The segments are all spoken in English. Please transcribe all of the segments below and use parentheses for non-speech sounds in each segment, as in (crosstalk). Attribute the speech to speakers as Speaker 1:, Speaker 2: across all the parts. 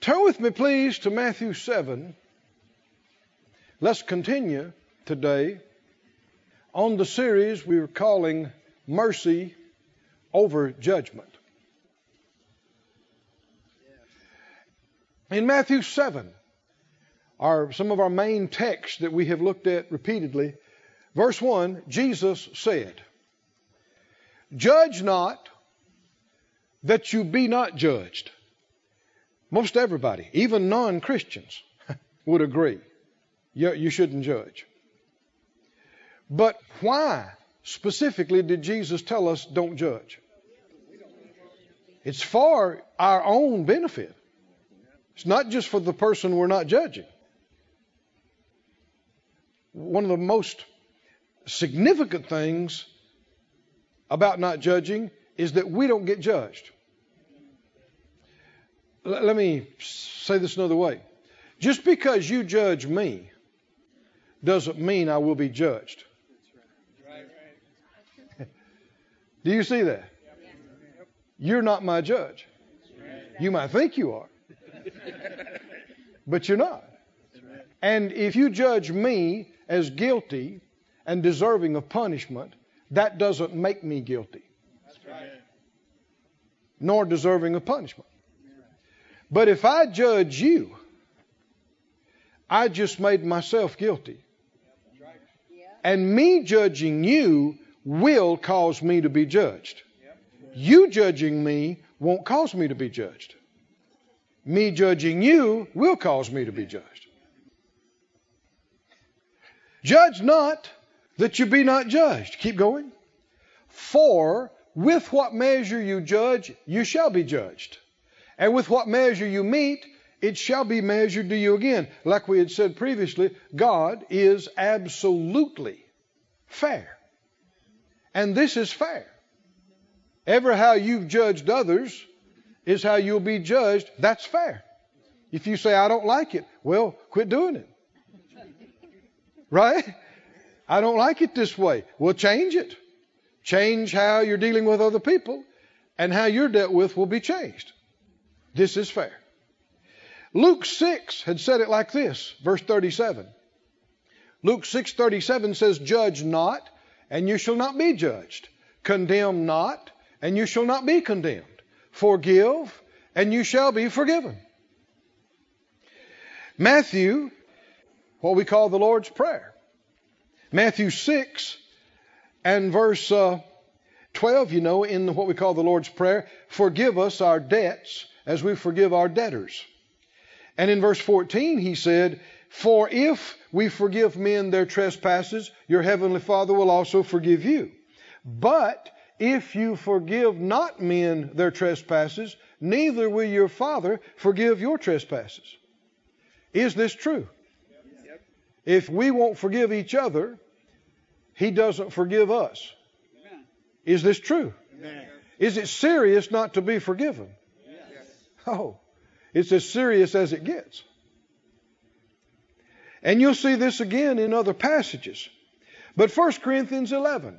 Speaker 1: Turn with me, please, to Matthew 7. Let's continue today on the series we are calling Mercy over Judgment. In Matthew 7 are some of our main texts that we have looked at repeatedly. Verse 1 Jesus said, Judge not that you be not judged. Most everybody, even non Christians, (laughs) would agree you, you shouldn't judge. But why specifically did Jesus tell us don't judge? It's for our own benefit. It's not just for the person we're not judging. One of the most significant things about not judging is that we don't get judged. Let me say this another way. Just because you judge me doesn't mean I will be judged. (laughs) Do you see that? You're not my judge. You might think you are, (laughs) but you're not. And if you judge me as guilty and deserving of punishment, that doesn't make me guilty, nor deserving of punishment. But if I judge you, I just made myself guilty. And me judging you will cause me to be judged. You judging me won't cause me to be judged. Me judging you will cause me to be judged. Judge not that you be not judged. Keep going. For with what measure you judge, you shall be judged. And with what measure you meet, it shall be measured to you again. Like we had said previously, God is absolutely fair. And this is fair. Ever how you've judged others is how you'll be judged. That's fair. If you say, I don't like it, well, quit doing it. Right? I don't like it this way. Well, change it. Change how you're dealing with other people, and how you're dealt with will be changed. This is fair. Luke 6 had said it like this, verse 37. Luke 6:37 says, "Judge not, and you shall not be judged. Condemn not, and you shall not be condemned. Forgive, and you shall be forgiven." Matthew, what we call the Lord's Prayer. Matthew 6 and verse uh, 12, you know, in what we call the Lord's Prayer, forgive us our debts as we forgive our debtors. And in verse 14, he said, For if we forgive men their trespasses, your heavenly Father will also forgive you. But if you forgive not men their trespasses, neither will your Father forgive your trespasses. Is this true? If we won't forgive each other, He doesn't forgive us. Is this true? Is it serious not to be forgiven? Oh, it's as serious as it gets. And you'll see this again in other passages. But 1 Corinthians 11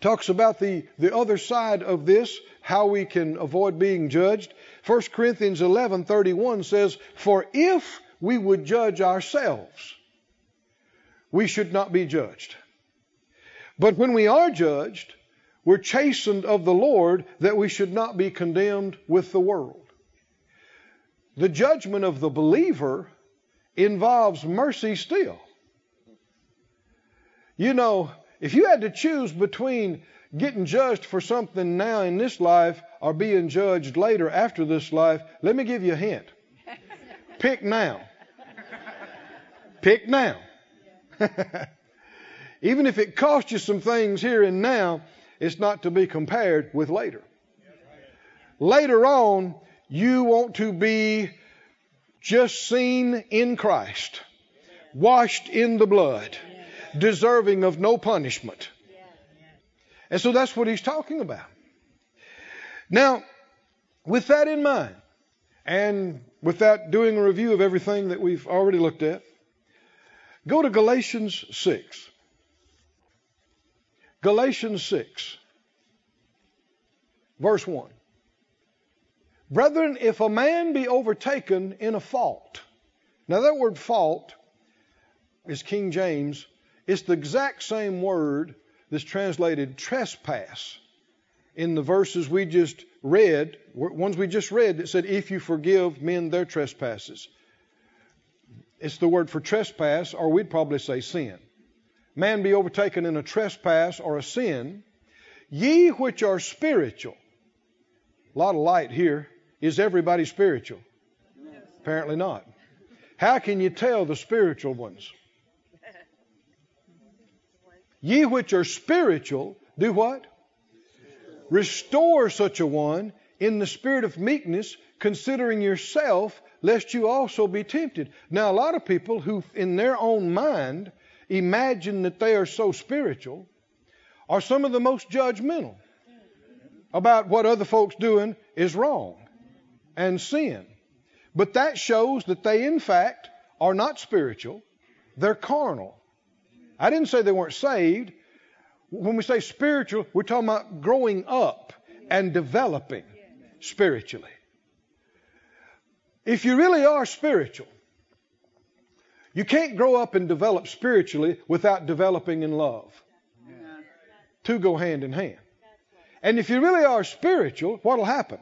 Speaker 1: talks about the, the other side of this, how we can avoid being judged. 1 Corinthians 11:31 says, "For if we would judge ourselves, we should not be judged. But when we are judged, we're chastened of the Lord that we should not be condemned with the world." The judgment of the believer involves mercy still. You know, if you had to choose between getting judged for something now in this life or being judged later after this life, let me give you a hint. (laughs) Pick now. Pick now. (laughs) Even if it costs you some things here and now, it's not to be compared with later. Later on, you want to be just seen in Christ, washed in the blood, deserving of no punishment. And so that's what he's talking about. Now, with that in mind, and without doing a review of everything that we've already looked at, go to Galatians 6. Galatians 6, verse 1. Brethren, if a man be overtaken in a fault, now that word fault is King James, it's the exact same word that's translated trespass in the verses we just read, ones we just read that said, if you forgive men their trespasses. It's the word for trespass, or we'd probably say sin. Man be overtaken in a trespass or a sin. Ye which are spiritual. A lot of light here. Is everybody spiritual? Apparently not. How can you tell the spiritual ones? Ye which are spiritual, do what? Restore such a one in the spirit of meekness, considering yourself, lest you also be tempted. Now, a lot of people who, in their own mind, imagine that they are so spiritual are some of the most judgmental about what other folks doing is wrong and sin. But that shows that they, in fact, are not spiritual, they're carnal. I didn't say they weren't saved. When we say spiritual, we're talking about growing up and developing spiritually. If you really are spiritual, you can't grow up and develop spiritually without developing in love. Two go hand in hand. And if you really are spiritual, what'll happen?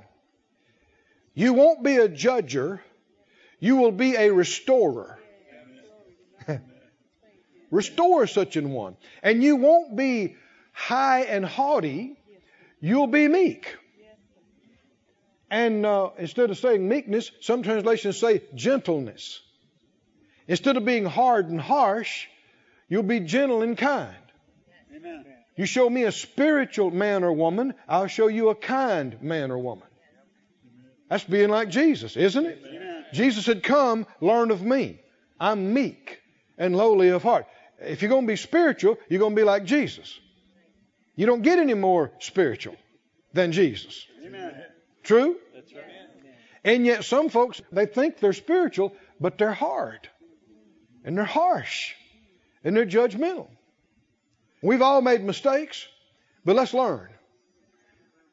Speaker 1: You won't be a judger, you will be a restorer. (laughs) Restore such an one. And you won't be high and haughty, you'll be meek. And uh, instead of saying meekness, some translations say gentleness. Instead of being hard and harsh, you'll be gentle and kind. Amen. You show me a spiritual man or woman, I'll show you a kind man or woman. That's being like Jesus, isn't it? Amen. Jesus said, Come, learn of me. I'm meek and lowly of heart. If you're going to be spiritual, you're going to be like Jesus. You don't get any more spiritual than Jesus. Amen. True? That's right. And yet, some folks, they think they're spiritual, but they're hard. And they're harsh. And they're judgmental. We've all made mistakes, but let's learn.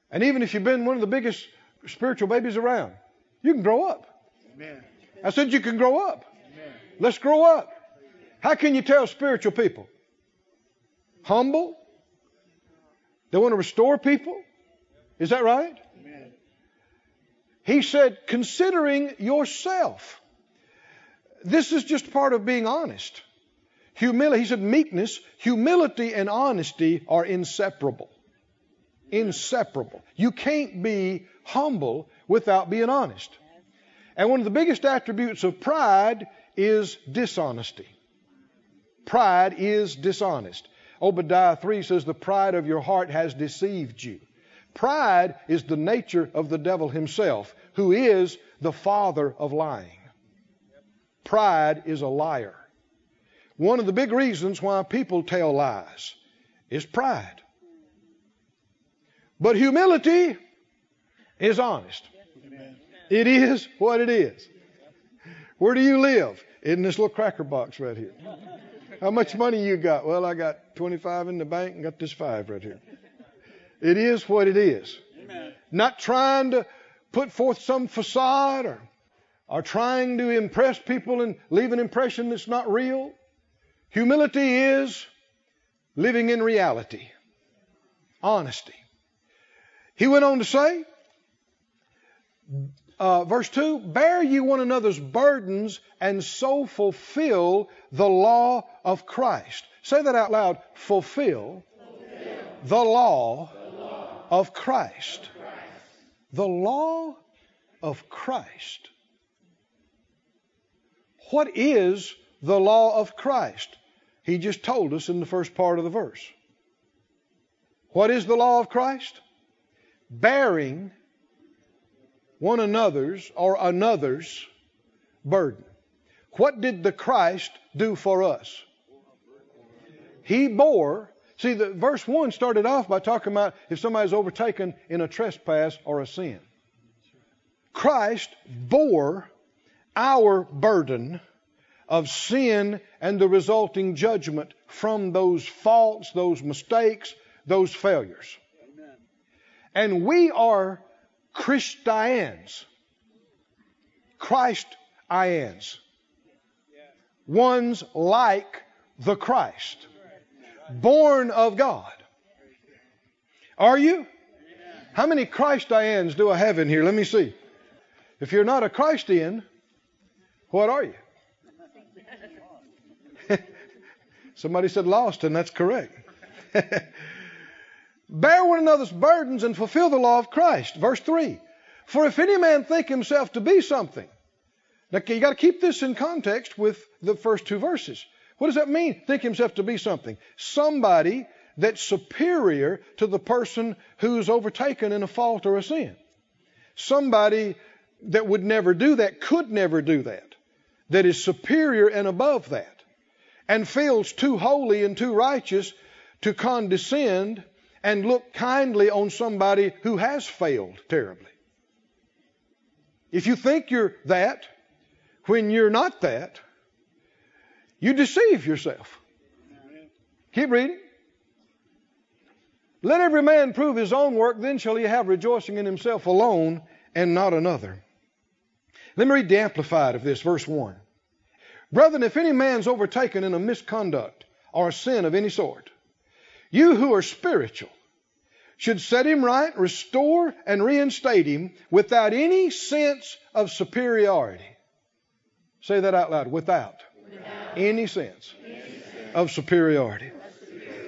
Speaker 1: And even if you've been one of the biggest spiritual babies around, you can grow up. Amen. I said you can grow up. Amen. Let's grow up. How can you tell spiritual people? Humble. They want to restore people. Is that right? Amen. He said, considering yourself. This is just part of being honest. Humility, he said, meekness, humility, and honesty are inseparable. Inseparable. You can't be humble without being honest. And one of the biggest attributes of pride is dishonesty. Pride is dishonest. Obadiah 3 says, The pride of your heart has deceived you. Pride is the nature of the devil himself, who is the father of lying. Pride is a liar. One of the big reasons why people tell lies is pride. But humility is honest. It is what it is. Where do you live? In this little cracker box right here. How much money you got? Well, I got 25 in the bank and got this five right here. It is what it is. Amen. Not trying to put forth some facade or, or trying to impress people and leave an impression that's not real. Humility is living in reality, honesty. He went on to say, uh, verse 2 Bear you one another's burdens and so fulfill the law of Christ. Say that out loud. Fulfill, fulfill. The, law the law of Christ. Christ. The law of Christ. What is the law of Christ? He just told us in the first part of the verse. What is the law of Christ? Bearing one another's or another's burden. What did the Christ do for us? He bore. See, the verse 1 started off by talking about if somebody's overtaken in a trespass or a sin. Christ bore our burden of sin and the resulting judgment from those faults, those mistakes, those failures. And we are Christians. Christians. Ones like the Christ. Born of God. Are you? How many Christians do I have in here? Let me see. If you're not a Christian, what are you? (laughs) Somebody said lost, and that's correct. (laughs) Bear one another's burdens and fulfill the law of Christ. Verse 3. For if any man think himself to be something, now you got to keep this in context with the first two verses. What does that mean? Think himself to be something. Somebody that's superior to the person who's overtaken in a fault or a sin. Somebody that would never do that, could never do that, that is superior and above that, and feels too holy and too righteous to condescend and look kindly on somebody who has failed terribly. If you think you're that, when you're not that, you deceive yourself. Keep reading. Let every man prove his own work, then shall he have rejoicing in himself alone and not another. Let me read the Amplified of this, verse 1. Brethren, if any man's overtaken in a misconduct or a sin of any sort, you who are spiritual should set him right, restore, and reinstate him without any sense of superiority. Say that out loud. Without, without. Any, sense any sense of superiority.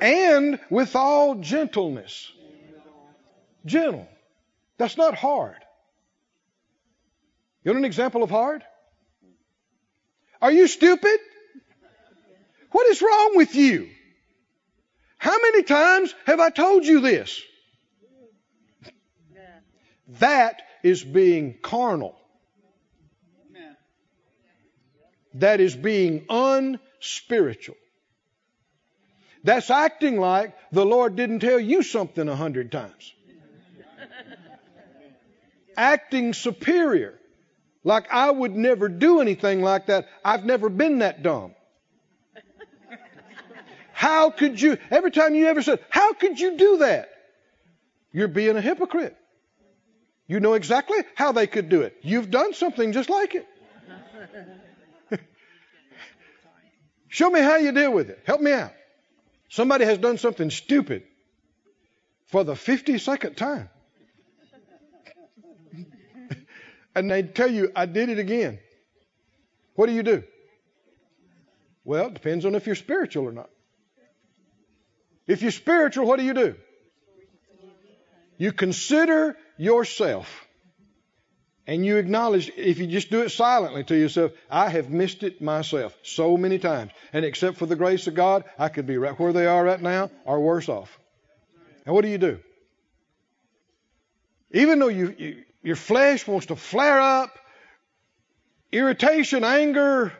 Speaker 1: And with all gentleness. Gentle. That's not hard. You want an example of hard? Are you stupid? What is wrong with you? How many times have I told you this? That is being carnal. That is being unspiritual. That's acting like the Lord didn't tell you something a hundred times. acting superior. Like I would never do anything like that. I've never been that dumb. How could you, every time you ever said, how could you do that? You're being a hypocrite. You know exactly how they could do it. You've done something just like it. (laughs) Show me how you deal with it. Help me out. Somebody has done something stupid for the 52nd time. (laughs) and they tell you, I did it again. What do you do? Well, it depends on if you're spiritual or not. If you're spiritual, what do you do? You consider yourself and you acknowledge, if you just do it silently to yourself, I have missed it myself so many times. And except for the grace of God, I could be right where they are right now or worse off. And what do you do? Even though you, you, your flesh wants to flare up, irritation, anger,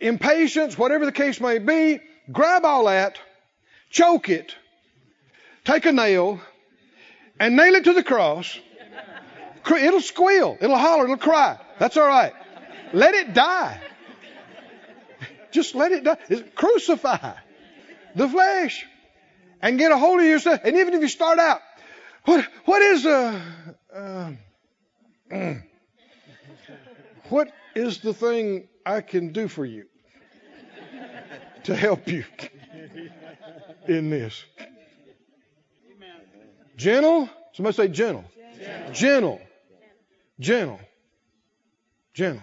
Speaker 1: impatience, whatever the case may be, grab all that, choke it, take a nail, and nail it to the cross It'll squeal. It'll holler. It'll cry. That's all right. Let it die. Just let it die. Crucify the flesh and get a hold of yourself. And even if you start out, what what is a uh, mm, what is the thing I can do for you to help you in this? Gentle. Somebody say gentle. Gentle. gentle. Gentle. Gentle.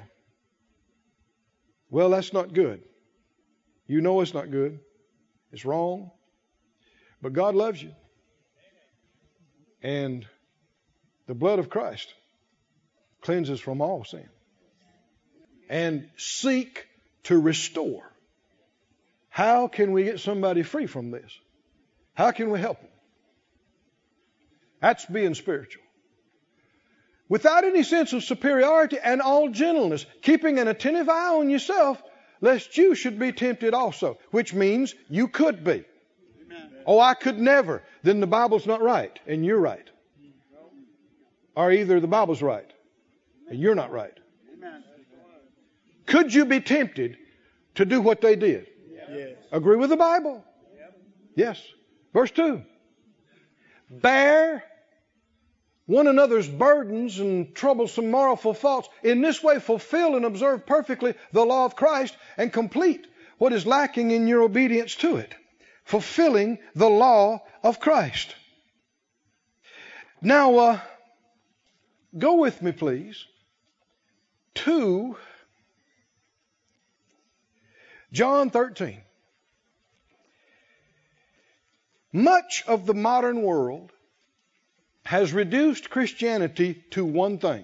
Speaker 1: Well, that's not good. You know it's not good. It's wrong. But God loves you. And the blood of Christ cleanses from all sin. And seek to restore. How can we get somebody free from this? How can we help them? That's being spiritual without any sense of superiority and all gentleness, keeping an attentive eye on yourself, lest you should be tempted also, which means you could be. Amen. Oh, I could never. Then the Bible's not right, and you're right. Or either the Bible's right, and you're not right. Amen. Could you be tempted to do what they did? Yes. Agree with the Bible? Yes. Verse 2. Bear one another's burdens and troublesome moral faults. In this way, fulfill and observe perfectly the law of Christ and complete what is lacking in your obedience to it. Fulfilling the law of Christ. Now, uh, go with me, please, to John 13. Much of the modern world has reduced Christianity to one thing.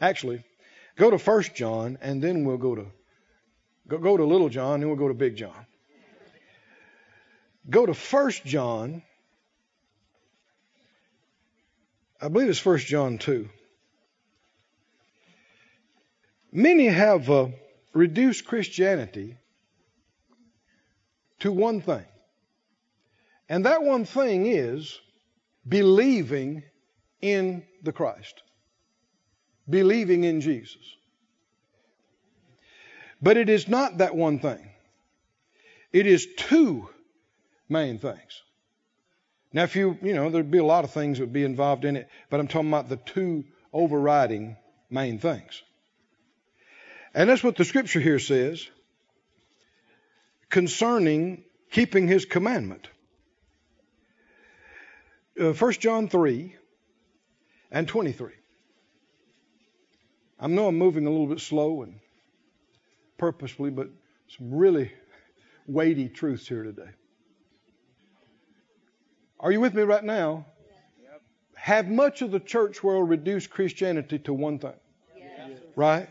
Speaker 1: Actually, go to First John and then we'll go to go, go to Little John, then we'll go to Big John. Go to First John. I believe it's First John 2. Many have uh, reduced Christianity to one thing. And that one thing is believing in the Christ, believing in Jesus. But it is not that one thing, it is two main things. Now, if you, you know, there'd be a lot of things that would be involved in it, but I'm talking about the two overriding main things. And that's what the scripture here says concerning keeping his commandment. Uh, 1 John 3 and 23. I know I'm moving a little bit slow and purposefully, but some really weighty truths here today. Are you with me right now? Yep. Have much of the church world reduced Christianity to one thing? Yes. Right?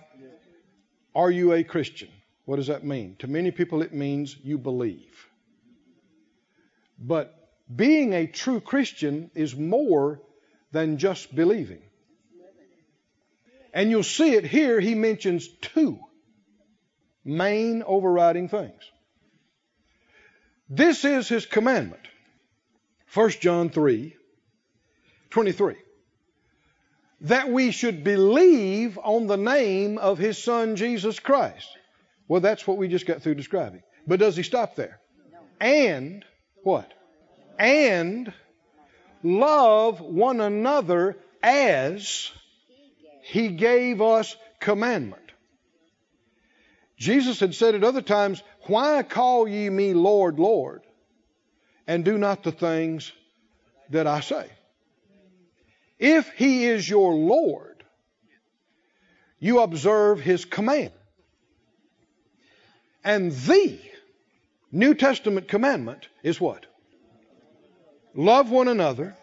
Speaker 1: Are you a Christian? What does that mean? To many people, it means you believe. But being a true Christian is more than just believing. And you'll see it here, he mentions two main overriding things. This is his commandment. 1 John 3 23 that we should believe on the name of his son Jesus Christ. Well, that's what we just got through describing. But does he stop there? And what? And love one another as he gave us commandment. Jesus had said at other times, Why call ye me Lord, Lord, and do not the things that I say? If he is your Lord, you observe his command. And the New Testament commandment is what? Love one another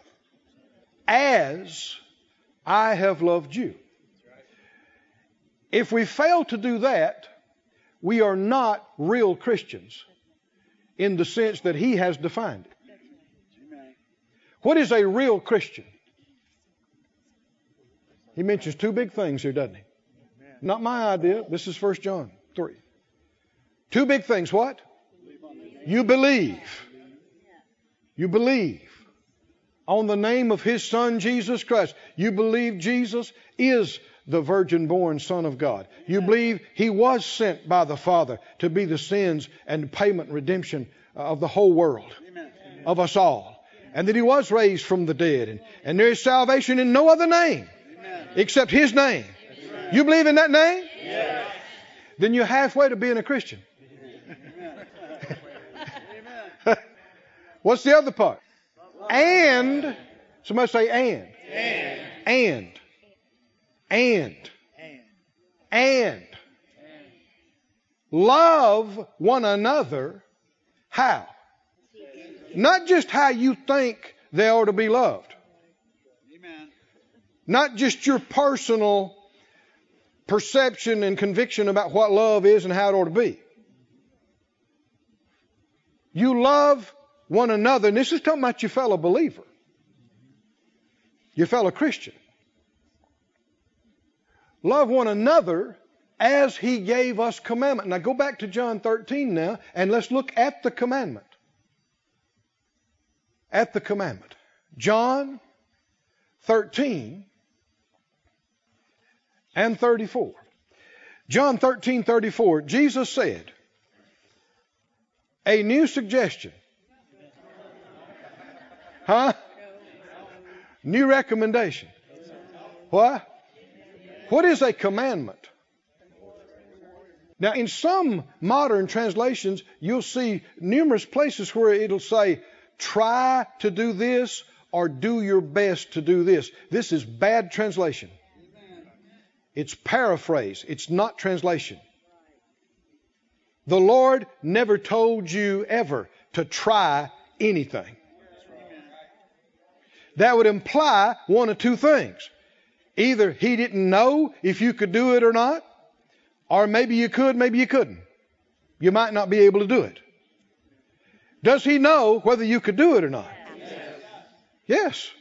Speaker 1: as I have loved you. If we fail to do that, we are not real Christians in the sense that he has defined it. What is a real Christian? He mentions two big things here, doesn't he? Not my idea. This is 1 John 3. Two big things. What? You believe. You believe on the name of his son Jesus Christ. You believe Jesus is the virgin born Son of God. You believe he was sent by the Father to be the sins and payment and redemption uh, of the whole world, of us all. And that he was raised from the dead. And, and there is salvation in no other name except His name. You believe in that name? Yes. Then you're halfway to being a Christian. What's the other part? And, somebody say and. And. And. And. And. Love one another. How? Not just how you think they ought to be loved. Not just your personal perception and conviction about what love is and how it ought to be. You love one another, and this is talking about your fellow believer, your fellow Christian. Love one another as he gave us commandment. Now go back to John 13 now, and let's look at the commandment. At the commandment. John 13 and 34. John 13, 34, Jesus said, a new suggestion. Huh? New recommendation. What? What is a commandment? Now, in some modern translations, you'll see numerous places where it'll say, try to do this or do your best to do this. This is bad translation. It's paraphrase, it's not translation. The Lord never told you ever to try anything. That would imply one of two things. Either He didn't know if you could do it or not, or maybe you could, maybe you couldn't. You might not be able to do it. Does He know whether you could do it or not? Yes. yes.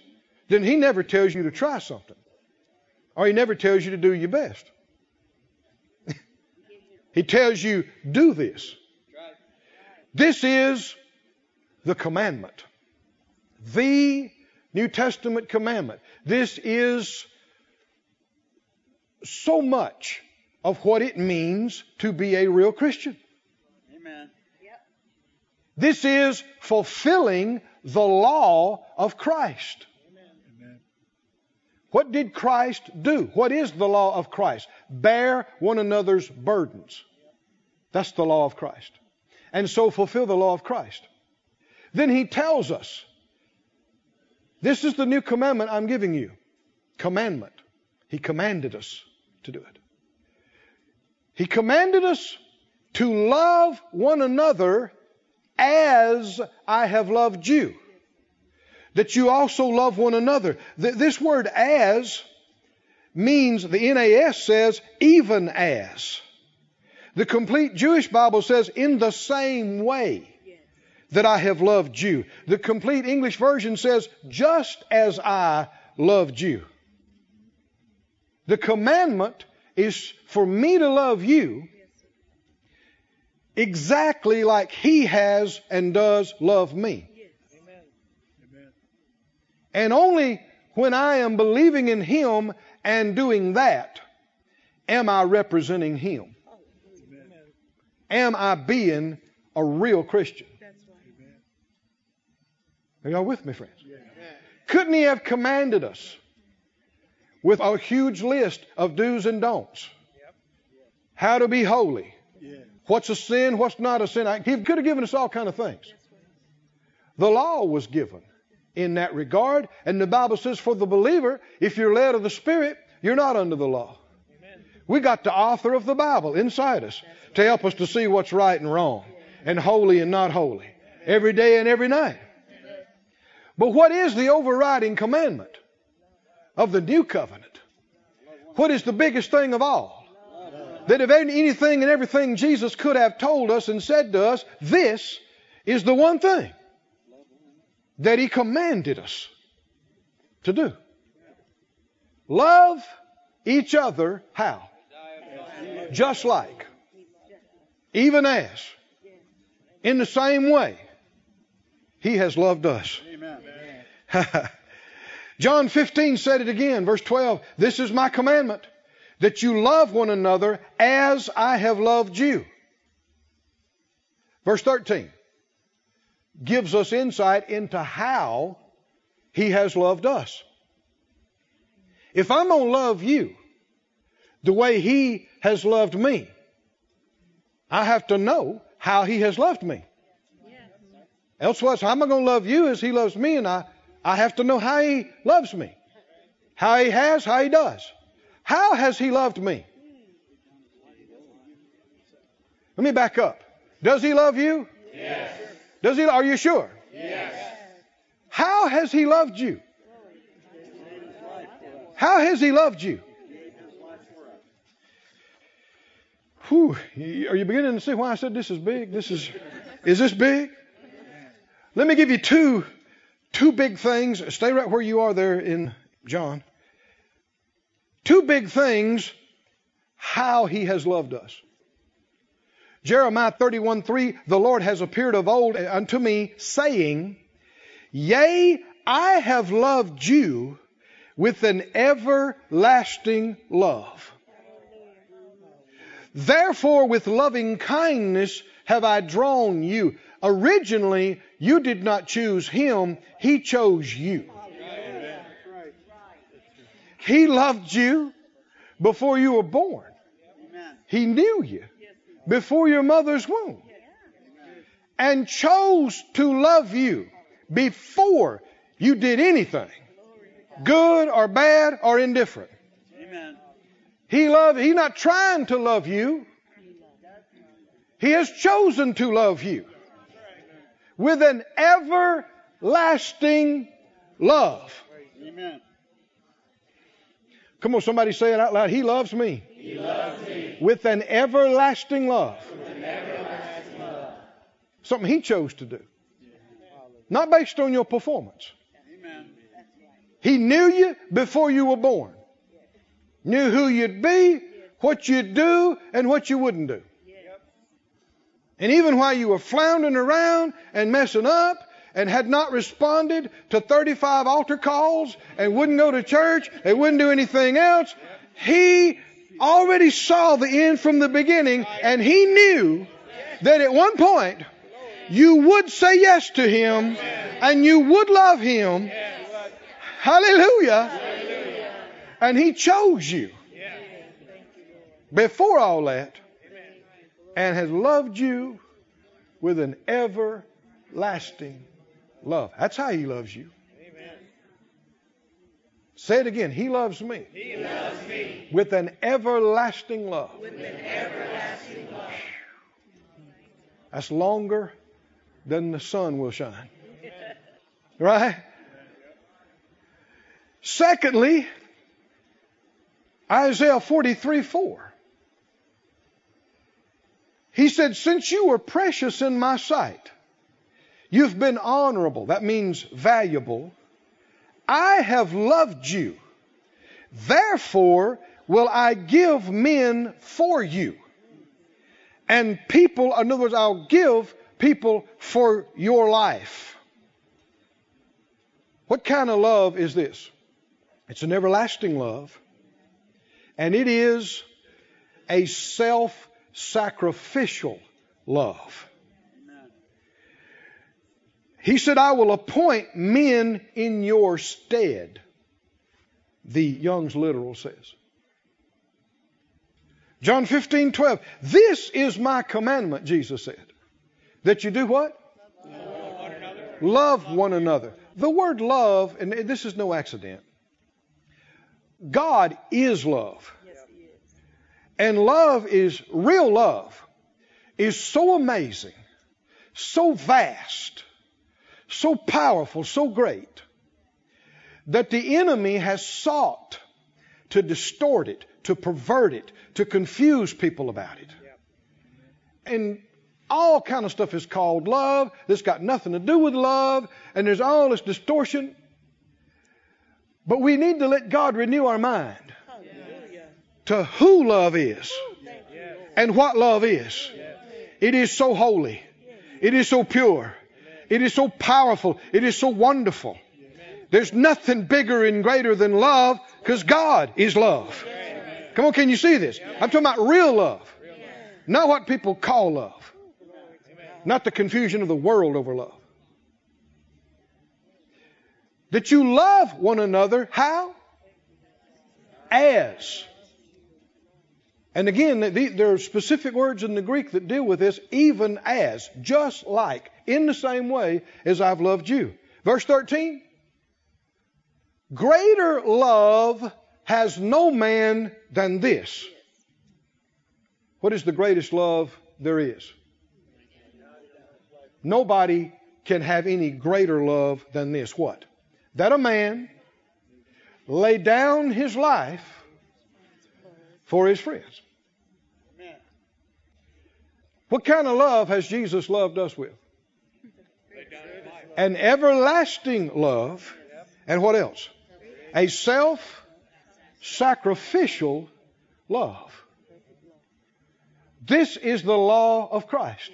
Speaker 1: Then He never tells you to try something, or He never tells you to do your best. (laughs) he tells you, do this. This is the commandment. The New Testament commandment. This is so much of what it means to be a real Christian. Amen. Yep. This is fulfilling the law of Christ. Amen. What did Christ do? What is the law of Christ? Bear one another's burdens. That's the law of Christ. And so fulfill the law of Christ. Then he tells us, this is the new commandment I'm giving you. Commandment. He commanded us to do it. He commanded us to love one another as I have loved you. That you also love one another. This word as means, the NAS says, even as. The complete Jewish Bible says, in the same way that I have loved you. The complete English version says, just as I loved you. The commandment is for me to love you exactly like He has and does love me. And only when I am believing in Him and doing that am I representing Him. Am I being a real Christian? Are y'all with me, friends? Couldn't He have commanded us? with a huge list of do's and don'ts. How to be holy. What's a sin, what's not a sin. He could have given us all kind of things. The law was given in that regard, and the Bible says for the believer, if you're led of the Spirit, you're not under the law. We got the author of the Bible inside us to help us to see what's right and wrong, and holy and not holy, every day and every night. But what is the overriding commandment? of the new covenant. What is the biggest thing of all? That if anything and everything Jesus could have told us and said to us, this is the one thing that He commanded us to do. Love each other how? Just like. Even as. In the same way. He has loved us. (laughs) John 15 said it again, verse 12. This is my commandment, that you love one another as I have loved you. Verse 13 gives us insight into how he has loved us. If I'm going to love you the way he has loved me, I have to know how he has loved me. Elsewise, how am I going to love you as he loves me and I I have to know how He loves me. How He has, how He does. How has He loved me? Let me back up. Does He love you? Yes. Does He? Are you sure? Yes. How has He loved you? How has He loved you? Whew, are you beginning to see why I said this is big? This is, is this big? Let me give you two Two big things. Stay right where you are there in John. Two big things how he has loved us. Jeremiah 31 3, the Lord has appeared of old unto me, saying, Yea, I have loved you with an everlasting love. Therefore, with loving kindness have I drawn you. Originally, you did not choose him, he chose you. He loved you before you were born. He knew you before your mother's womb and chose to love you before you did anything, good or bad or indifferent. He loved, he's not trying to love you. He has chosen to love you with an everlasting love. Amen. Come on, somebody say it out loud. He loves me.
Speaker 2: He loves me.
Speaker 1: With an everlasting love.
Speaker 2: An everlasting love.
Speaker 1: Something he chose to do. Not based on your performance.
Speaker 2: Amen.
Speaker 1: He knew you before you were born. Knew who you'd be, what you'd do, and what you wouldn't do. And even while you were floundering around and messing up and had not responded to 35 altar calls and wouldn't go to church and wouldn't do anything else, he already saw the end from the beginning and he knew that at one point you would say yes to him and you would love him. Hallelujah. And he chose you before all that and has loved you with an everlasting love. That's how he loves you. Amen. Say it again. He loves me.
Speaker 2: He loves me.
Speaker 1: With an everlasting love.
Speaker 2: With an everlasting love.
Speaker 1: That's longer than the sun will shine. Right? Secondly, Isaiah 43 4. He said, Since you were precious in my sight, you've been honorable. That means valuable. I have loved you. Therefore will I give men for you. And people, in other words, I'll give people for your life. What kind of love is this? It's an everlasting love. And it is a self sacrificial love. He said, I will appoint men in your stead, the Young's literal says. John 15, 12. This is my commandment, Jesus said. That you do what?
Speaker 2: Love one another.
Speaker 1: Love one another. The word love, and this is no accident. God is love. And love is, real love, is so amazing, so vast, so powerful, so great, that the enemy has sought to distort it, to pervert it, to confuse people about it. And all kind of stuff is called love that's got nothing to do with love, and there's all this distortion. But we need to let God renew our mind to who love is and what love is. It is so holy. It is so pure. It is so powerful. It is so wonderful. There's nothing bigger and greater than love because God is love. Come on, can you see this? I'm talking about real love. Not what people call love. Not the confusion of the world over love. That you love one another. How? As. And again, there are specific words in the Greek that deal with this, even as, just like, in the same way as I've loved you. Verse 13 Greater love has no man than this. What is the greatest love there is? Nobody can have any greater love than this. What? That a man lay down his life for his friends. What kind of love has Jesus loved us with? An everlasting love. And what else? A self sacrificial love. This is the law of Christ.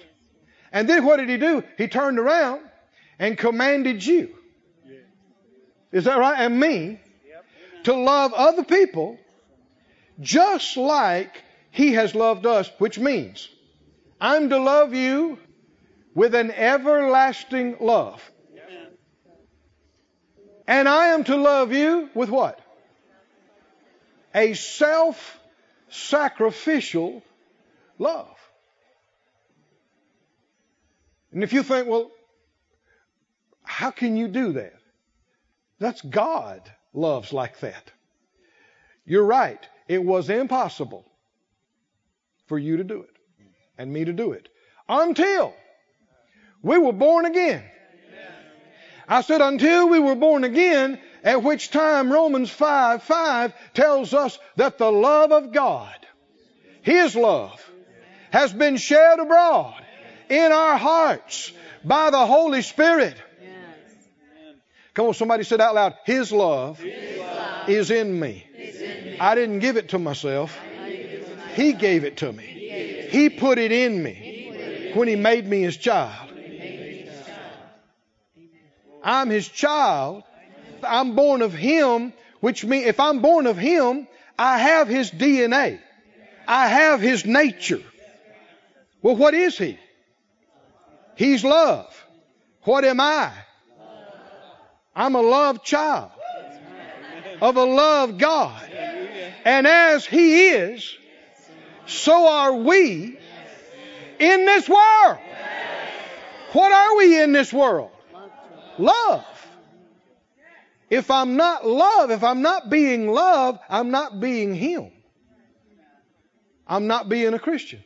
Speaker 1: And then what did he do? He turned around and commanded you. Is that right? And me to love other people just like he has loved us, which means I'm to love you with an everlasting love. And I am to love you with what? a self sacrificial love. And if you think, well, how can you do that? That's God loves like that. You're right. It was impossible for you to do it and me to do it until we were born again. I said until we were born again, at which time Romans 5 5 tells us that the love of God, His love, has been shed abroad in our hearts by the Holy Spirit. Come on, somebody said out loud, His love,
Speaker 2: His love
Speaker 1: is in me.
Speaker 2: is in me.
Speaker 1: I didn't give it to myself. He gave it to me.
Speaker 2: He
Speaker 1: put it in me when He.
Speaker 2: Made me his child.
Speaker 1: I'm His child. I'm born of Him, which means if I'm born of Him, I have His DNA. I have His nature. Well, what is He? He's love. What am I? I'm a loved child of a loved God. And as He is, so are we in this world. What are we in this world? Love. If I'm not love, if I'm not being love, I'm not being Him. I'm not being a Christian.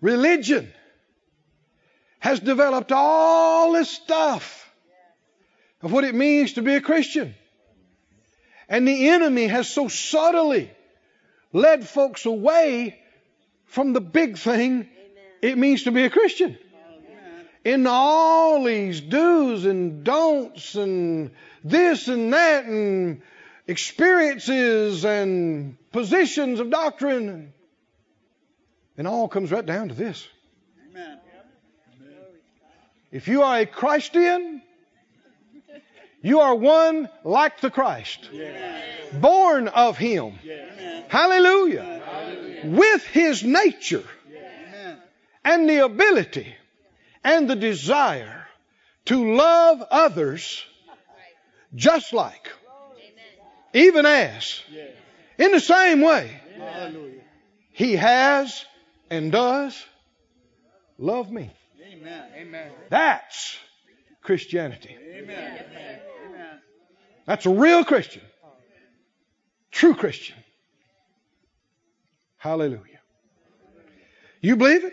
Speaker 1: Religion has developed all this stuff of what it means to be a Christian. And the enemy has so subtly led folks away from the big thing it means to be a Christian. In all these do's and don'ts and this and that and experiences and positions of doctrine. And all comes right down to this.
Speaker 2: Amen.
Speaker 1: If you are a Christian, you are one like the Christ, born of Him.
Speaker 2: Amen.
Speaker 1: Hallelujah. With His nature
Speaker 2: Amen.
Speaker 1: and the ability and the desire to love others just like, even as, in the same way,
Speaker 2: Hallelujah.
Speaker 1: He has and does love me.
Speaker 2: Amen. Amen.
Speaker 1: That's Christianity.
Speaker 2: Amen. Amen.
Speaker 1: That's a real Christian. True Christian. Hallelujah. You believe it?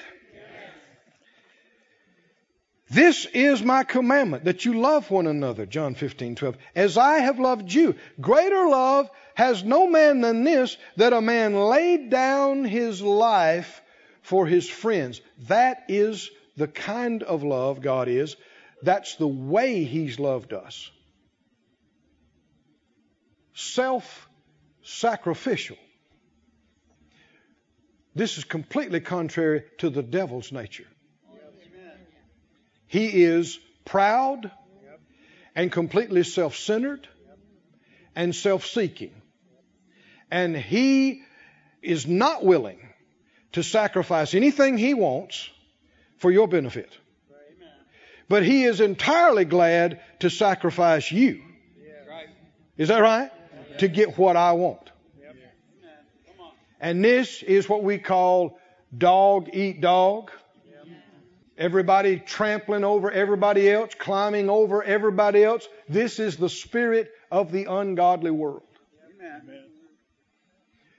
Speaker 1: This is my commandment that you love one another, John 15, 12. As I have loved you. Greater love has no man than this, that a man laid down his life for his friends. That is the kind of love God is. That's the way He's loved us. Self sacrificial. This is completely contrary to the devil's nature. He is proud and completely self centered and self seeking. And he is not willing to sacrifice anything he wants for your benefit. But he is entirely glad to sacrifice you. Is that right? To get what I want. And this is what we call dog eat dog. Everybody trampling over everybody else, climbing over everybody else. This is the spirit of the ungodly world.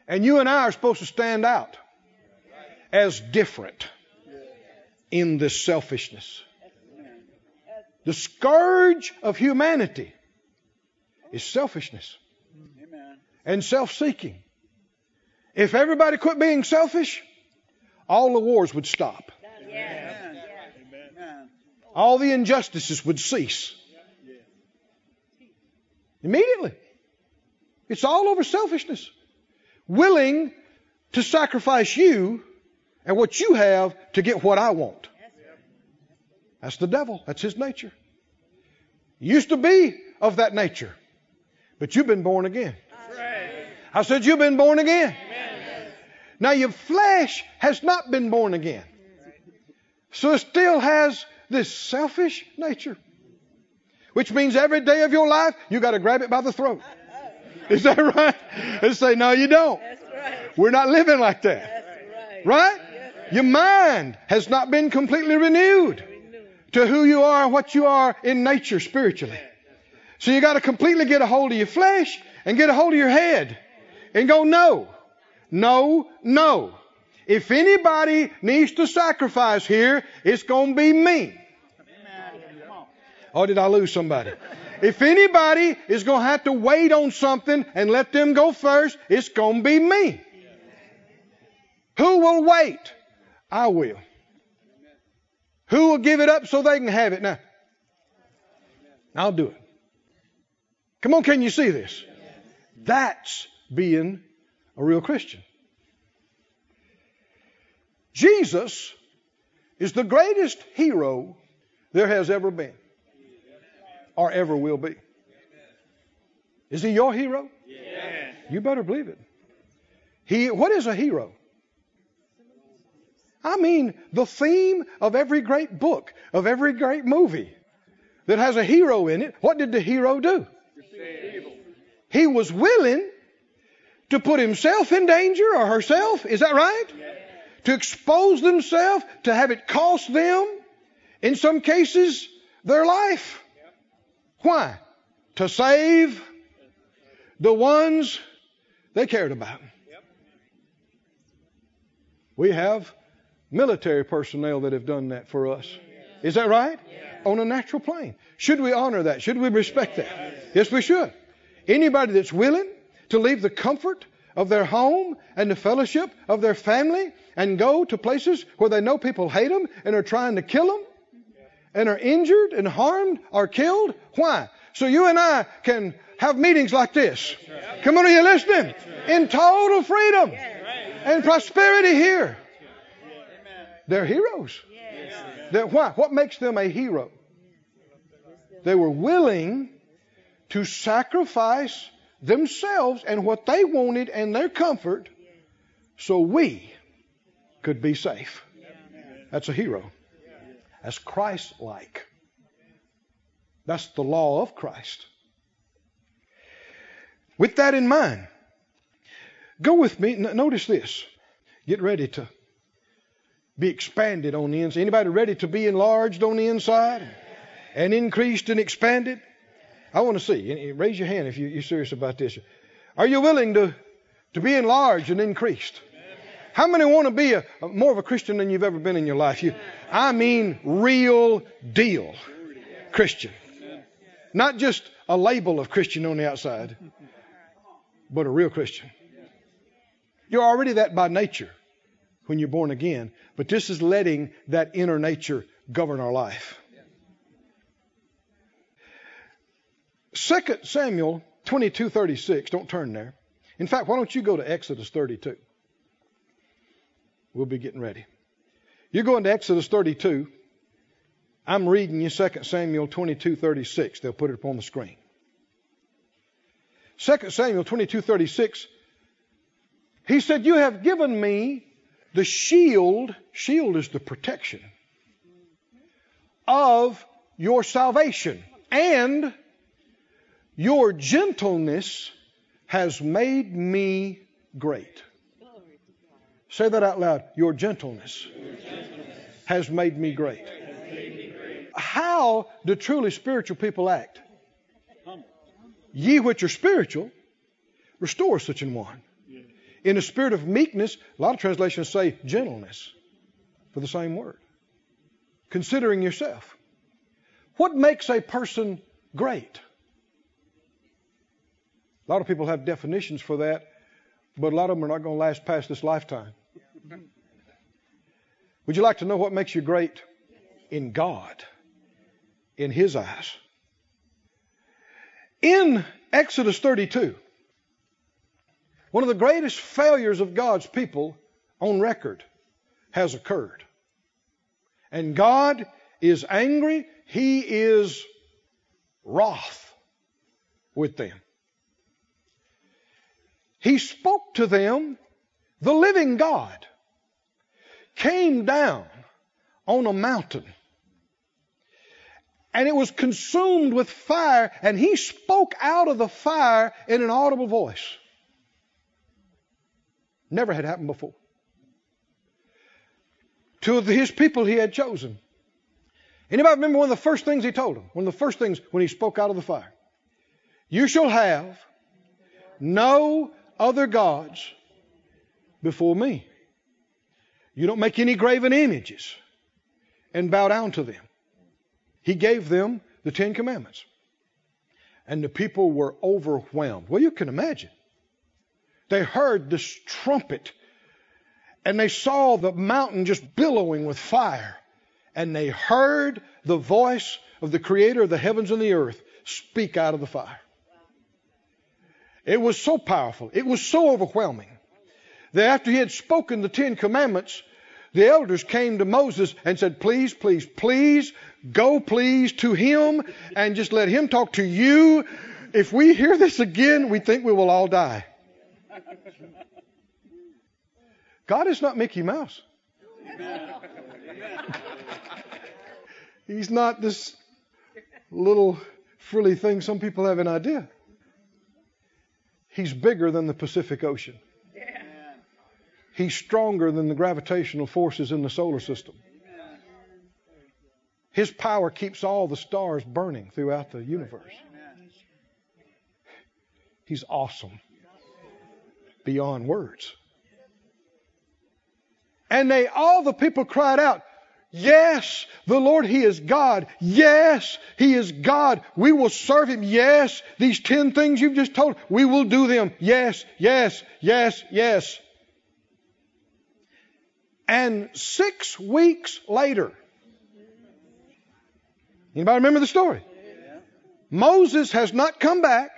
Speaker 1: And you and I are supposed to stand out as different in this selfishness. The scourge of humanity is selfishness
Speaker 2: Amen.
Speaker 1: and self seeking. If everybody quit being selfish, all the wars would stop,
Speaker 2: Amen.
Speaker 1: All the injustices would cease. Immediately. It's all over selfishness. Willing to sacrifice you and what you have to get what I want. That's the devil. That's his nature. You used to be of that nature, but you've been born again. I said, You've been born again. Now, your flesh has not been born again. So it still has this selfish nature, which means every day of your life, you got to grab it by the throat. Is that right? And say, no, you don't. We're not living like that.
Speaker 3: Right.
Speaker 1: Your mind has not been completely renewed to who you are and what you are in nature spiritually. So you got to completely get a hold of your flesh and get a hold of your head and go, no, no, no. If anybody needs to sacrifice here, it's going to be me. Or did I lose somebody? If anybody is going to have to wait on something and let them go first, it's going to be me. Who will wait? I will. Who will give it up so they can have it now? I'll do it. Come on, can you see this? That's being a real Christian. Jesus is the greatest hero there has ever been or ever will be. Is he your hero?
Speaker 2: Yes.
Speaker 1: You better believe it. He, what is a hero? I mean, the theme of every great book, of every great movie that has a hero in it, what did the hero do? He was willing to put himself in danger or herself, is that right? To expose themselves, to have it cost them, in some cases, their life. Why? To save the ones they cared about. We have military personnel that have done that for us. Is that right? On a natural plane. Should we honor that? Should we respect that? Yes, we should. Anybody that's willing to leave the comfort of their home and the fellowship of their family and go to places where they know people hate them and are trying to kill them and are injured and harmed or killed. Why? So you and I can have meetings like this. Come on, are you listening? In total freedom and prosperity here. They're heroes. They're, why? What makes them a hero? They were willing to sacrifice themselves and what they wanted and their comfort so we could be safe. That's a hero. That's Christ like. That's the law of Christ. With that in mind, go with me. N- notice this. Get ready to be expanded on the inside. Anybody ready to be enlarged on the inside and increased and expanded? I want to see. Raise your hand if you, are serious about this. Are you willing to, to be enlarged and increased? How many want to be a, a, more of a Christian than you've ever been in your life? You, I mean, real deal Christian. Not just a label of Christian on the outside, but a real Christian. You're already that by nature when you're born again, but this is letting that inner nature govern our life. 2 Samuel 22:36, don't turn there. In fact, why don't you go to Exodus 32? We'll be getting ready. You're going to Exodus 32. I'm reading you 2 Samuel 22:36. They'll put it up on the screen. 2 Samuel 22:36 He said, "You have given me the shield, shield is the protection of your salvation, and your gentleness has made me great. Say that out loud. Your gentleness, has made me great. How do truly spiritual people act? Ye which are spiritual, restore such an one. In a spirit of meekness, a lot of translations say gentleness for the same word. Considering yourself. What makes a person great? A lot of people have definitions for that, but a lot of them are not going to last past this lifetime. Would you like to know what makes you great? In God, in His eyes. In Exodus 32, one of the greatest failures of God's people on record has occurred. And God is angry, He is wroth with them. He spoke to them, the living God came down on a mountain and it was consumed with fire, and he spoke out of the fire in an audible voice. Never had happened before. To his people he had chosen. Anybody remember one of the first things he told them? One of the first things when he spoke out of the fire. You shall have no other gods before me. You don't make any graven images and bow down to them. He gave them the Ten Commandments. And the people were overwhelmed. Well, you can imagine. They heard this trumpet and they saw the mountain just billowing with fire. And they heard the voice of the creator of the heavens and the earth speak out of the fire. It was so powerful. It was so overwhelming that after he had spoken the Ten Commandments, the elders came to Moses and said, Please, please, please, go please to him and just let him talk to you. If we hear this again, we think we will all die. God is not Mickey Mouse. He's not this little frilly thing some people have an idea. He's bigger than the Pacific Ocean. He's stronger than the gravitational forces in the solar system. His power keeps all the stars burning throughout the universe. He's awesome beyond words. And they, all the people cried out, Yes, the Lord, He is God. Yes, He is God. We will serve Him. Yes, these ten things you've just told, we will do them. Yes, yes, yes, yes. And six weeks later, anybody remember the story? Moses has not come back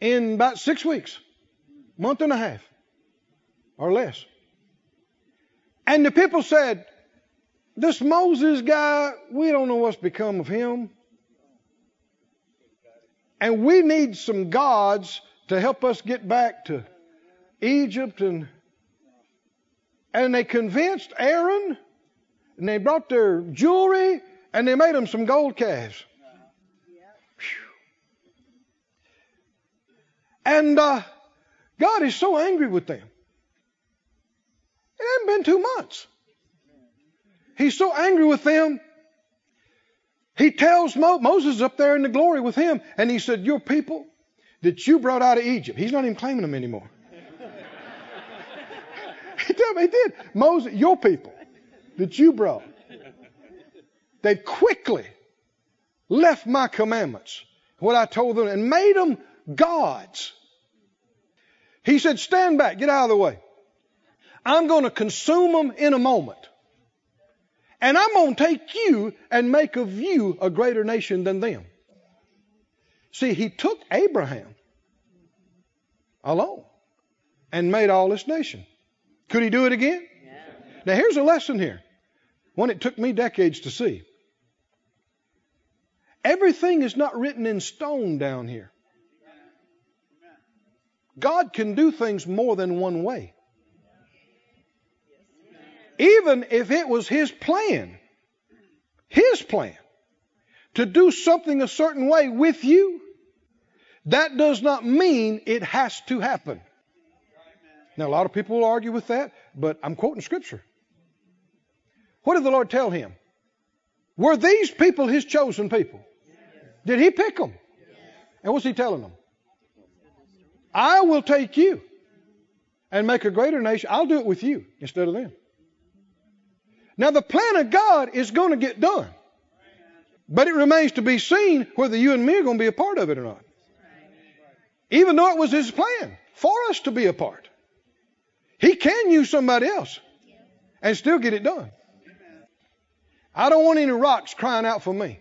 Speaker 1: in about six weeks, month and a half, or less. And the people said, This Moses guy, we don't know what's become of him. And we need some gods to help us get back to Egypt and and they convinced Aaron and they brought their jewelry and they made them some gold calves. And uh, God is so angry with them. It hasn't been two months. He's so angry with them. He tells Mo- Moses up there in the glory with him, and he said, Your people that you brought out of Egypt. He's not even claiming them anymore. (laughs) he did. He did. Moses, your people that you brought. They quickly left my commandments, what I told them, and made them gods. He said, Stand back, get out of the way. I'm going to consume them in a moment. And I'm going to take you and make of you a greater nation than them. See, he took Abraham alone and made all this nation. Could he do it again? Yeah. Now, here's a lesson here. One it took me decades to see. Everything is not written in stone down here. God can do things more than one way. Even if it was His plan, His plan, to do something a certain way with you, that does not mean it has to happen. Now, a lot of people will argue with that, but I'm quoting Scripture. What did the Lord tell him? Were these people His chosen people? Did He pick them? And what's He telling them? I will take you and make a greater nation. I'll do it with you instead of them. Now, the plan of God is going to get done. But it remains to be seen whether you and me are going to be a part of it or not. Even though it was His plan for us to be a part, He can use somebody else and still get it done. I don't want any rocks crying out for me.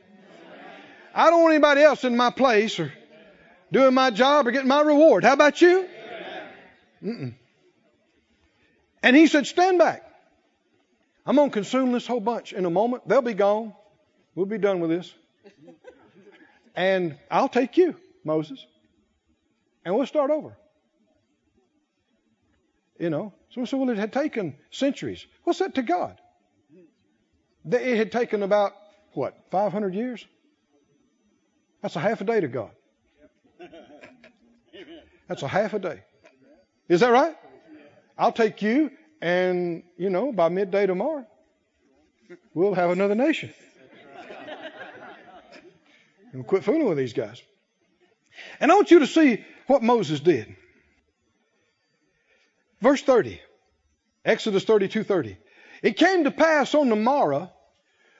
Speaker 1: I don't want anybody else in my place or doing my job or getting my reward. How about you? Mm-mm. And he said, Stand back. I'm going to consume this whole bunch in a moment. They'll be gone. We'll be done with this. And I'll take you, Moses, and we'll start over. You know, so, so well, it had taken centuries. What's that to God? It had taken about what, 500 years? That's a half a day to God. That's a half a day. Is that right? I'll take you, and, you know, by midday tomorrow, we'll have another nation. And quit fooling with these guys. And I want you to see what Moses did. Verse 30. Exodus 32 30. It came to pass on the morrow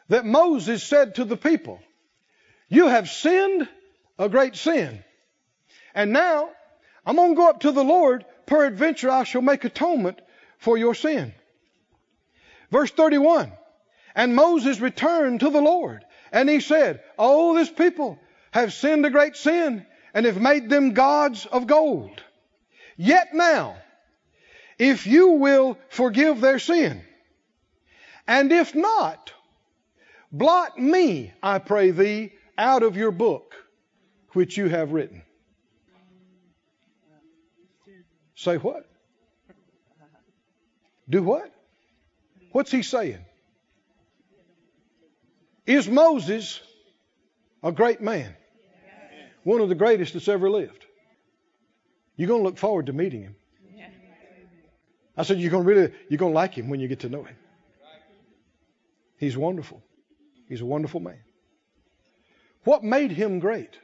Speaker 1: that Moses said to the people, You have sinned a great sin. And now I'm going to go up to the Lord. Peradventure I shall make atonement for your sin. Verse 31. And Moses returned to the Lord. And he said, Oh, this people have sinned a great sin and have made them gods of gold. Yet now, if you will forgive their sin, and if not, blot me, I pray thee, out of your book which you have written. Say what? Do what? What's he saying? Is Moses a great man? One of the greatest that's ever lived. You're going to look forward to meeting him. I said you're going to really you're going to like him when you get to know him. He's wonderful. He's a wonderful man. What made him great?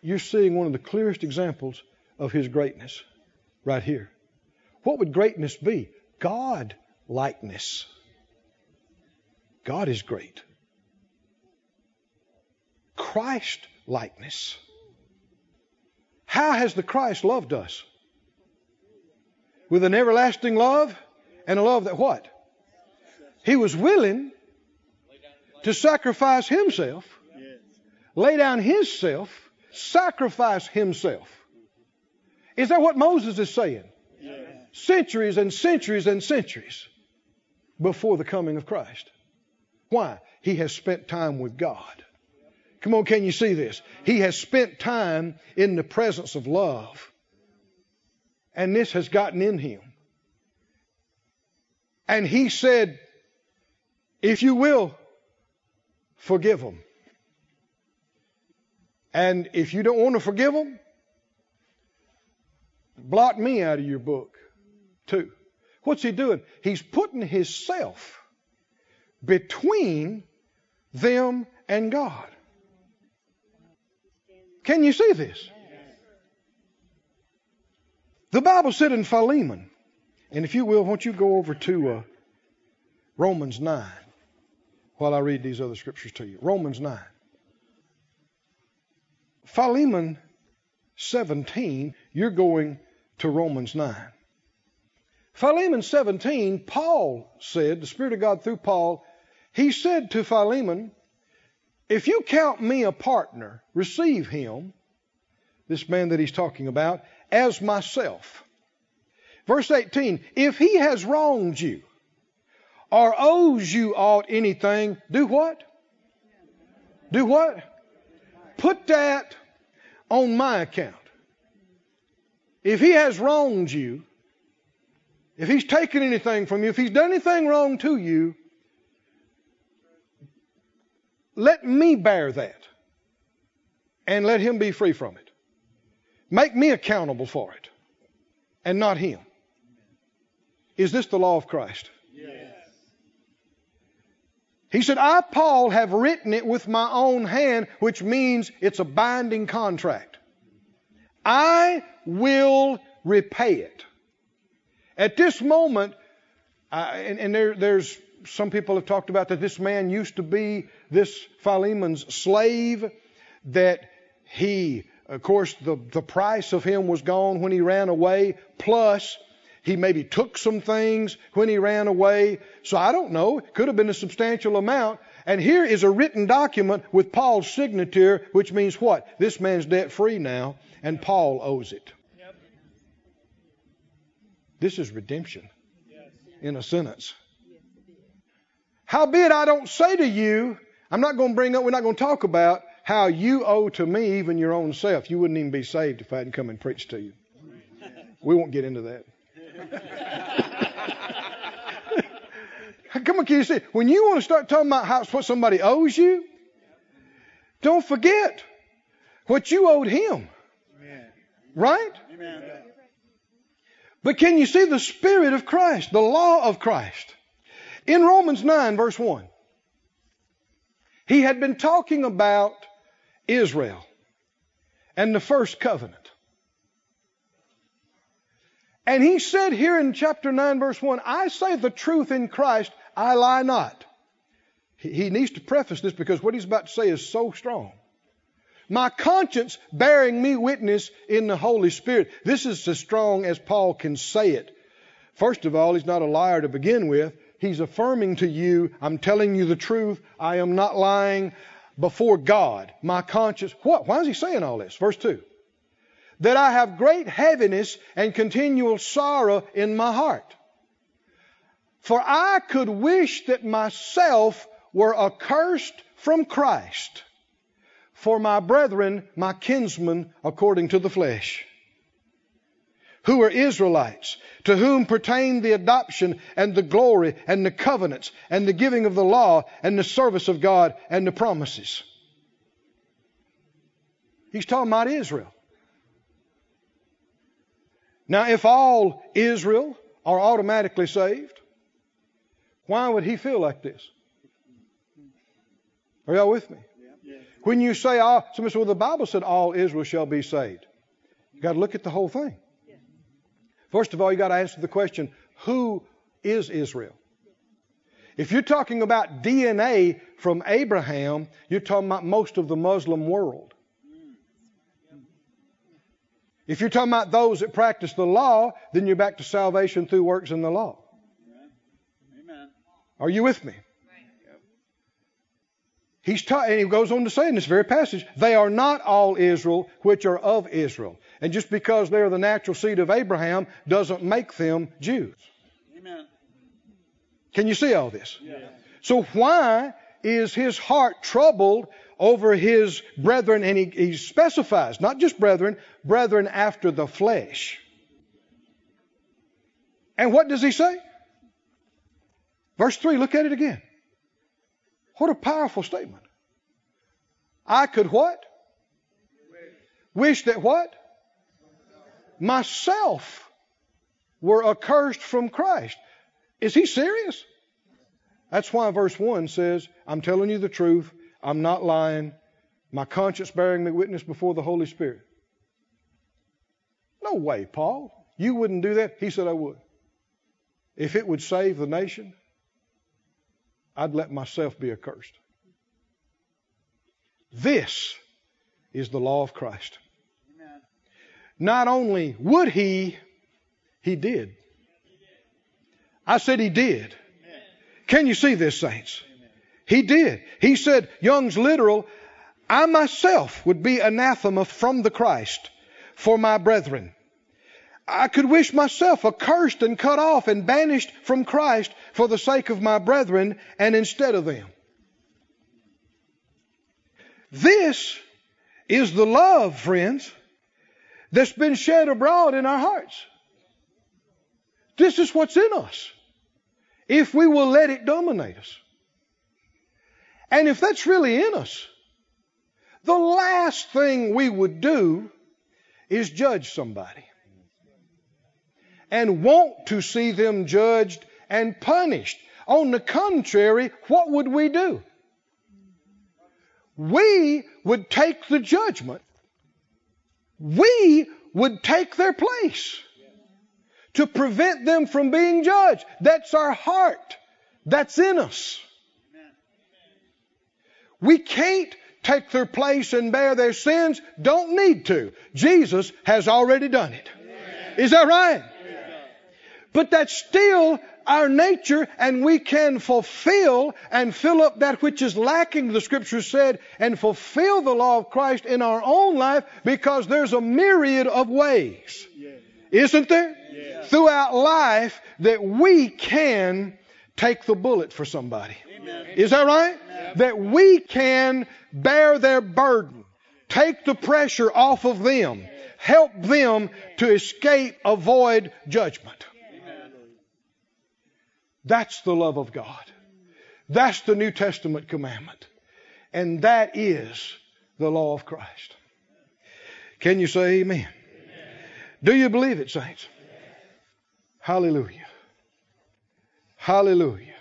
Speaker 1: You're seeing one of the clearest examples of his greatness right here. What would greatness be? God likeness. God is great. Christ likeness. How has the Christ loved us? With an everlasting love and a love that what? He was willing to sacrifice himself, lay down his self, sacrifice himself. Is that what Moses is saying? Centuries and centuries and centuries before the coming of Christ. Why? He has spent time with God. Come on, can you see this? He has spent time in the presence of love. And this has gotten in him. And he said, if you will, forgive them. And if you don't want to forgive them, blot me out of your book, What's he doing? He's putting himself between them and God. Can you see this? The Bible said in Philemon, and if you will, won't you go over to uh, Romans 9 while I read these other scriptures to you? Romans 9. Philemon 17, you're going to Romans 9. Philemon 17, Paul said, the Spirit of God through Paul, he said to Philemon, If you count me a partner, receive him, this man that he's talking about, as myself. Verse 18, if he has wronged you or owes you aught anything, do what? Do what? Put that on my account. If he has wronged you, if he's taken anything from you, if he's done anything wrong to you, let me bear that and let him be free from it. Make me accountable for it and not him. Is this the law of Christ?
Speaker 2: Yes.
Speaker 1: He said, I, Paul, have written it with my own hand, which means it's a binding contract. I will repay it. At this moment, and, and there, there's some people have talked about that this man used to be this Philemon's slave, that he, of course, the, the price of him was gone when he ran away, plus he maybe took some things when he ran away. So I don't know. It could have been a substantial amount. And here is a written document with Paul's signature, which means what? This man's debt free now, and Paul owes it. This is redemption in a sentence. Howbeit, I don't say to you, I'm not going to bring up, we're not going to talk about how you owe to me even your own self. You wouldn't even be saved if I hadn't come and preached to you. We won't get into that. (laughs) Come on, can you see? When you want to start talking about how, what somebody owes you, don't forget what you owed him. Right?
Speaker 2: Amen.
Speaker 1: But can you see the Spirit of Christ, the law of Christ? In Romans 9, verse 1, he had been talking about Israel and the first covenant. And he said here in chapter 9, verse 1, I say the truth in Christ, I lie not. He needs to preface this because what he's about to say is so strong. My conscience bearing me witness in the Holy Spirit. This is as strong as Paul can say it. First of all, he's not a liar to begin with. He's affirming to you, I'm telling you the truth. I am not lying before God. My conscience. What? Why is he saying all this? Verse 2. That I have great heaviness and continual sorrow in my heart. For I could wish that myself were accursed from Christ for my brethren, my kinsmen, according to the flesh, who are Israelites, to whom pertain the adoption and the glory and the covenants and the giving of the law and the service of God and the promises. He's talking about Israel. Now, if all Israel are automatically saved, why would he feel like this? Are y'all with me? When you say all, somebody said, well, the Bible said all Israel shall be saved. You got to look at the whole thing. First of all, you got to answer the question, who is Israel? If you're talking about DNA from Abraham, you're talking about most of the Muslim world. If you're talking about those that practice the law, then you're back to salvation through works in the law.
Speaker 2: Amen.
Speaker 1: Are you with me? He's and he goes on to say in this very passage, they are not all Israel which are of Israel. And just because they're the natural seed of Abraham doesn't make them Jews.
Speaker 2: Amen.
Speaker 1: Can you see all this?
Speaker 2: Yeah.
Speaker 1: So why is his heart troubled over his brethren? And he, he specifies, not just brethren, brethren after the flesh. And what does he say? Verse 3, look at it again. What a powerful statement. I could what? Wish that what? Myself were accursed from Christ. Is he serious? That's why verse 1 says, I'm telling you the truth. I'm not lying. My conscience bearing me witness before the Holy Spirit. No way, Paul. You wouldn't do that. He said, I would. If it would save the nation, I'd let myself be accursed. This is the law of Christ.
Speaker 2: Amen.
Speaker 1: Not only would he, he did. I said he did. Can you see this, saints? He did. He said, Young's literal, I myself would be anathema from the Christ for my brethren. I could wish myself accursed and cut off and banished from Christ for the sake of my brethren and instead of them. This is the love, friends, that's been shed abroad in our hearts. This is what's in us. If we will let it dominate us. And if that's really in us, the last thing we would do is judge somebody and want to see them judged and punished. On the contrary, what would we do? We would take the judgment. We would take their place to prevent them from being judged. That's our heart. That's in us. We can't take their place and bear their sins. Don't need to. Jesus has already done it. Is that right? But that's still our nature, and we can fulfill and fill up that which is lacking, the scripture said, and fulfill the law of Christ in our own life because there's a myriad of ways. Isn't there? Throughout life that we can take the bullet for somebody. Is that right? That we can bear their burden, take the pressure off of them, help them to escape, avoid judgment. That's the love of God. That's the New Testament commandment. And that is the law of Christ. Can you say amen? amen. Do you believe it, saints? Hallelujah. Hallelujah.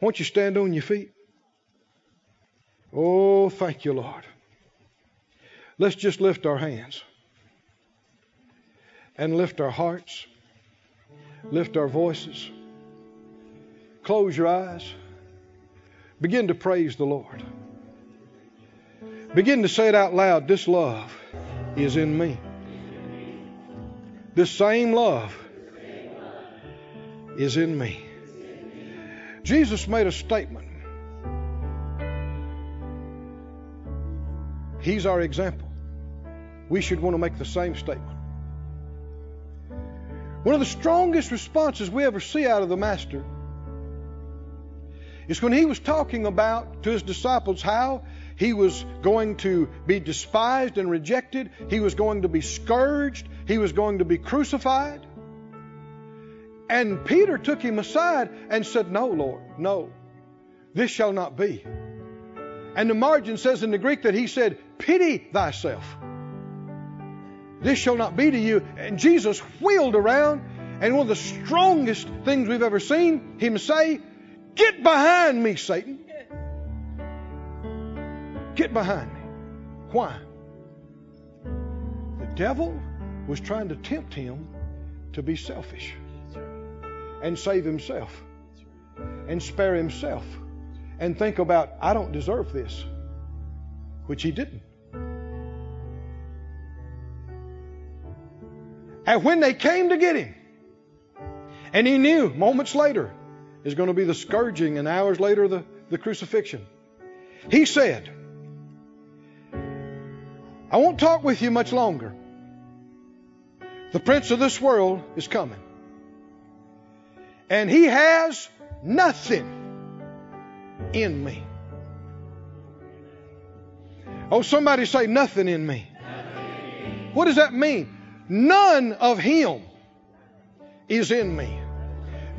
Speaker 1: Won't you stand on your feet? Oh, thank you, Lord. Let's just lift our hands and lift our hearts, lift our voices. Close your eyes. Begin to praise the Lord. Begin to say it out loud. This love is in me. This same love is in me. Jesus made a statement. He's our example. We should want to make the same statement. One of the strongest responses we ever see out of the Master is when he was talking about to his disciples how he was going to be despised and rejected, he was going to be scourged, he was going to be crucified. And Peter took him aside and said, No, Lord, no, this shall not be. And the margin says in the Greek that he said, Pity thyself. This shall not be to you. And Jesus wheeled around, and one of the strongest things we've ever seen him say, Get behind me, Satan. Get behind me. Why? The devil was trying to tempt him to be selfish and save himself and spare himself and think about, I don't deserve this, which he didn't. And when they came to get him, and he knew moments later is going to be the scourging and hours later the, the crucifixion, he said, I won't talk with you much longer. The prince of this world is coming. And he has nothing in me. Oh, somebody say nothing in me. What does that mean? None of him is in me.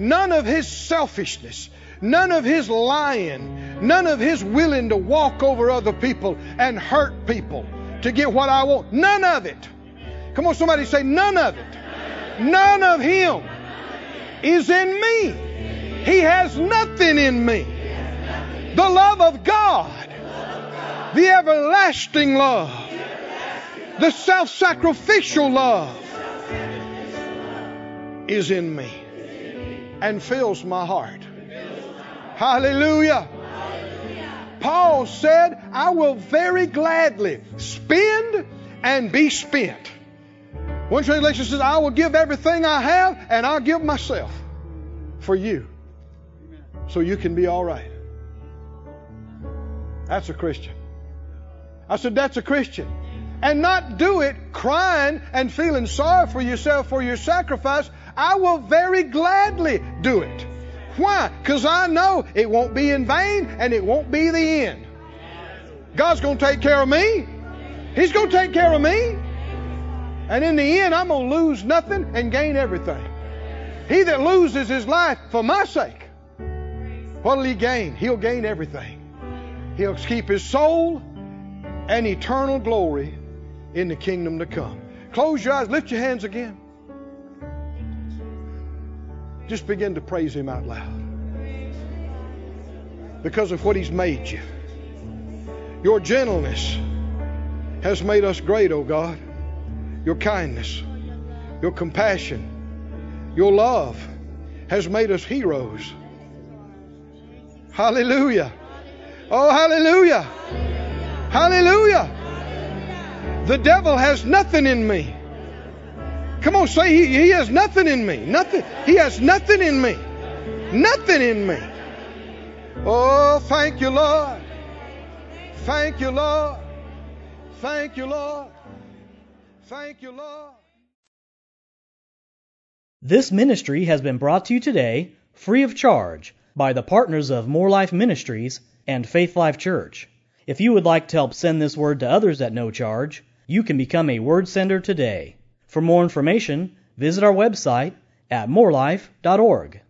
Speaker 1: None of his selfishness, none of his lying, none of his willing to walk over other people and hurt people to get what I want. None of it. Come on, somebody say, none of it. None of him is in me. He has nothing in me. The love of God, the everlasting love, the self sacrificial love is in me and fills my heart. Hallelujah. Paul said, I will very gladly spend and be spent. One translation says, I will give everything I have and I'll give myself for you so you can be all right. That's a Christian. I said, That's a Christian. And not do it crying and feeling sorry for yourself for your sacrifice. I will very gladly do it. Why? Because I know it won't be in vain and it won't be the end. God's going to take care of me. He's going to take care of me. And in the end, I'm going to lose nothing and gain everything. He that loses his life for my sake, what'll he gain? He'll gain everything. He'll keep his soul and eternal glory in the kingdom to come. Close your eyes, lift your hands again. Just begin to praise Him out loud. Because of what He's made you. Your gentleness has made us great, O oh God. Your kindness, your compassion, your love has made us heroes. Hallelujah. Oh, hallelujah. Hallelujah. The devil has nothing in me. Come on, say he, he has nothing in me. Nothing. He has nothing in me. Nothing in me. Oh, thank you, Lord. Thank you, Lord. Thank you, Lord. Thank you, Lord.
Speaker 3: This ministry has been brought to you today free of charge by the partners of Moore Life Ministries and Faith Life Church. If you would like to help send this word to others at no charge, you can become a word sender today. For more information, visit our website at moorelife.org.